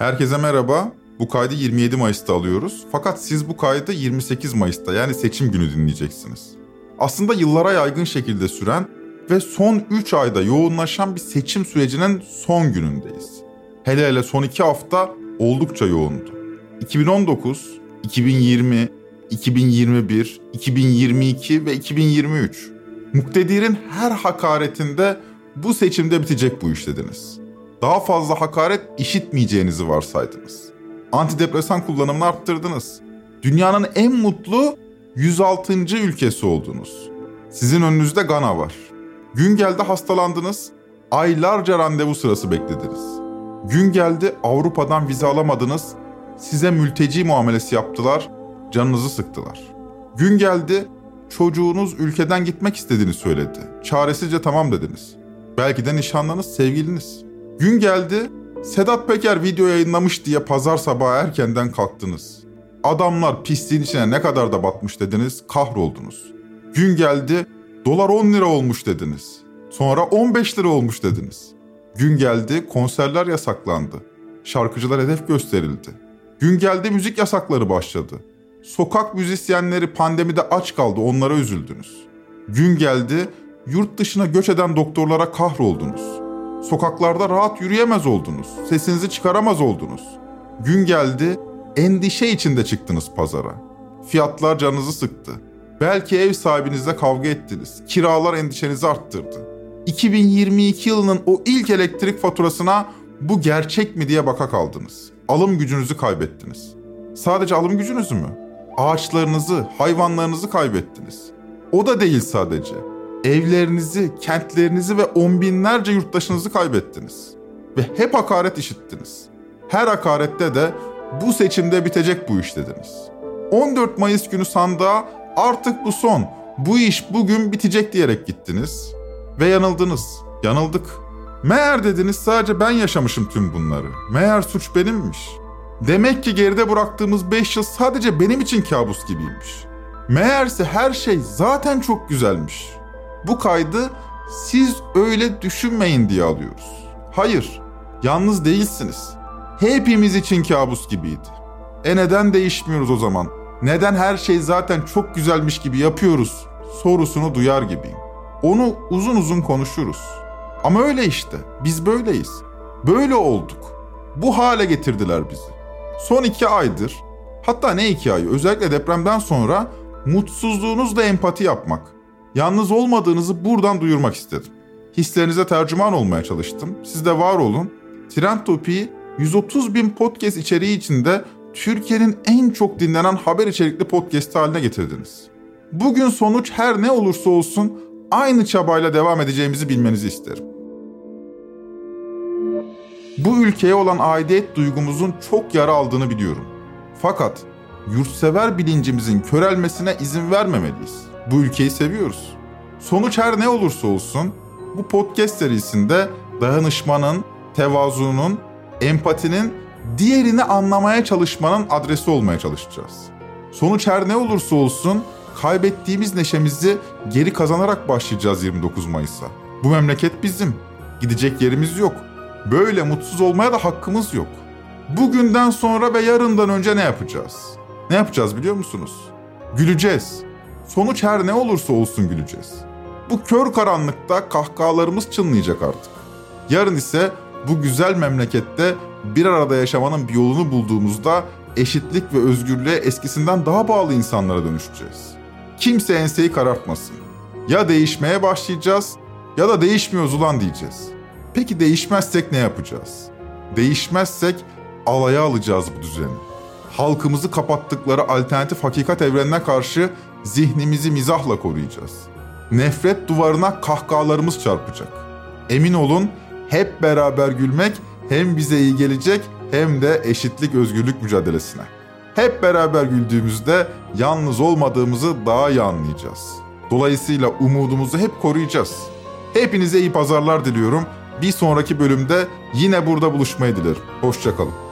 Herkese merhaba. Bu kaydı 27 Mayıs'ta alıyoruz. Fakat siz bu kaydı 28 Mayıs'ta yani seçim günü dinleyeceksiniz. Aslında yıllara yaygın şekilde süren ve son 3 ayda yoğunlaşan bir seçim sürecinin son günündeyiz. Hele hele son 2 hafta oldukça yoğundu. 2019, 2020, 2021, 2022 ve 2023. Muktedirin her hakaretinde bu seçimde bitecek bu iş dediniz. Daha fazla hakaret işitmeyeceğinizi varsaydınız. Antidepresan kullanımını arttırdınız. Dünyanın en mutlu 106. ülkesi oldunuz. Sizin önünüzde Gana var. Gün geldi hastalandınız. Aylarca randevu sırası beklediniz. Gün geldi Avrupa'dan vize alamadınız. Size mülteci muamelesi yaptılar. Canınızı sıktılar. Gün geldi çocuğunuz ülkeden gitmek istediğini söyledi. Çaresizce tamam dediniz. Belki de nişanlınız sevgiliniz. Gün geldi Sedat Peker video yayınlamış diye pazar sabahı erkenden kalktınız. Adamlar pisliğin içine ne kadar da batmış dediniz, kahroldunuz. Gün geldi, dolar 10 lira olmuş dediniz. Sonra 15 lira olmuş dediniz. Gün geldi, konserler yasaklandı. Şarkıcılar hedef gösterildi. Gün geldi, müzik yasakları başladı. Sokak müzisyenleri pandemide aç kaldı, onlara üzüldünüz. Gün geldi, yurt dışına göç eden doktorlara kahroldunuz. Sokaklarda rahat yürüyemez oldunuz. Sesinizi çıkaramaz oldunuz. Gün geldi, endişe içinde çıktınız pazara. Fiyatlar canınızı sıktı. Belki ev sahibinizle kavga ettiniz. Kiralar endişenizi arttırdı. 2022 yılının o ilk elektrik faturasına bu gerçek mi diye baka kaldınız. Alım gücünüzü kaybettiniz. Sadece alım gücünüzü mü? Ağaçlarınızı, hayvanlarınızı kaybettiniz. O da değil sadece. Evlerinizi, kentlerinizi ve on binlerce yurttaşınızı kaybettiniz. Ve hep hakaret işittiniz. Her hakarette de bu seçimde bitecek bu iş dediniz. 14 Mayıs günü sandığa artık bu son, bu iş bugün bitecek diyerek gittiniz. Ve yanıldınız, yanıldık. Meğer dediniz sadece ben yaşamışım tüm bunları. Meğer suç benimmiş. Demek ki geride bıraktığımız 5 yıl sadece benim için kabus gibiymiş. Meğerse her şey zaten çok güzelmiş. Bu kaydı siz öyle düşünmeyin diye alıyoruz. Hayır, yalnız değilsiniz. Hepimiz için kabus gibiydi. E neden değişmiyoruz o zaman? Neden her şey zaten çok güzelmiş gibi yapıyoruz? Sorusunu duyar gibiyim. Onu uzun uzun konuşuruz. Ama öyle işte. Biz böyleyiz. Böyle olduk. Bu hale getirdiler bizi. Son iki aydır, hatta ne iki ayı, özellikle depremden sonra mutsuzluğunuzla empati yapmak, yalnız olmadığınızı buradan duyurmak istedim. Hislerinize tercüman olmaya çalıştım. Siz de var olun. Trend Topi'yi 130 bin podcast içeriği içinde Türkiye'nin en çok dinlenen haber içerikli podcast haline getirdiniz. Bugün sonuç her ne olursa olsun aynı çabayla devam edeceğimizi bilmenizi isterim. Bu ülkeye olan aidiyet duygumuzun çok yara aldığını biliyorum. Fakat yurtsever bilincimizin körelmesine izin vermemeliyiz. Bu ülkeyi seviyoruz. Sonuç her ne olursa olsun bu podcast serisinde dayanışmanın, tevazunun, empatinin, diğerini anlamaya çalışmanın adresi olmaya çalışacağız. Sonuç her ne olursa olsun kaybettiğimiz neşemizi geri kazanarak başlayacağız 29 Mayıs'a. Bu memleket bizim. Gidecek yerimiz yok. Böyle mutsuz olmaya da hakkımız yok. Bugünden sonra ve yarından önce ne yapacağız? Ne yapacağız biliyor musunuz? Güleceğiz. Sonuç her ne olursa olsun güleceğiz. Bu kör karanlıkta kahkahalarımız çınlayacak artık. Yarın ise bu güzel memlekette bir arada yaşamanın bir yolunu bulduğumuzda eşitlik ve özgürlüğe eskisinden daha bağlı insanlara dönüşeceğiz. Kimse enseyi karartmasın. Ya değişmeye başlayacağız ya da değişmiyoruz ulan diyeceğiz. Peki değişmezsek ne yapacağız? Değişmezsek alaya alacağız bu düzeni. Halkımızı kapattıkları alternatif hakikat evrenine karşı zihnimizi mizahla koruyacağız. Nefret duvarına kahkahalarımız çarpacak. Emin olun hep beraber gülmek hem bize iyi gelecek hem de eşitlik özgürlük mücadelesine. Hep beraber güldüğümüzde yalnız olmadığımızı daha iyi anlayacağız. Dolayısıyla umudumuzu hep koruyacağız. Hepinize iyi pazarlar diliyorum. Bir sonraki bölümde yine burada buluşmayı dilerim. Hoşçakalın.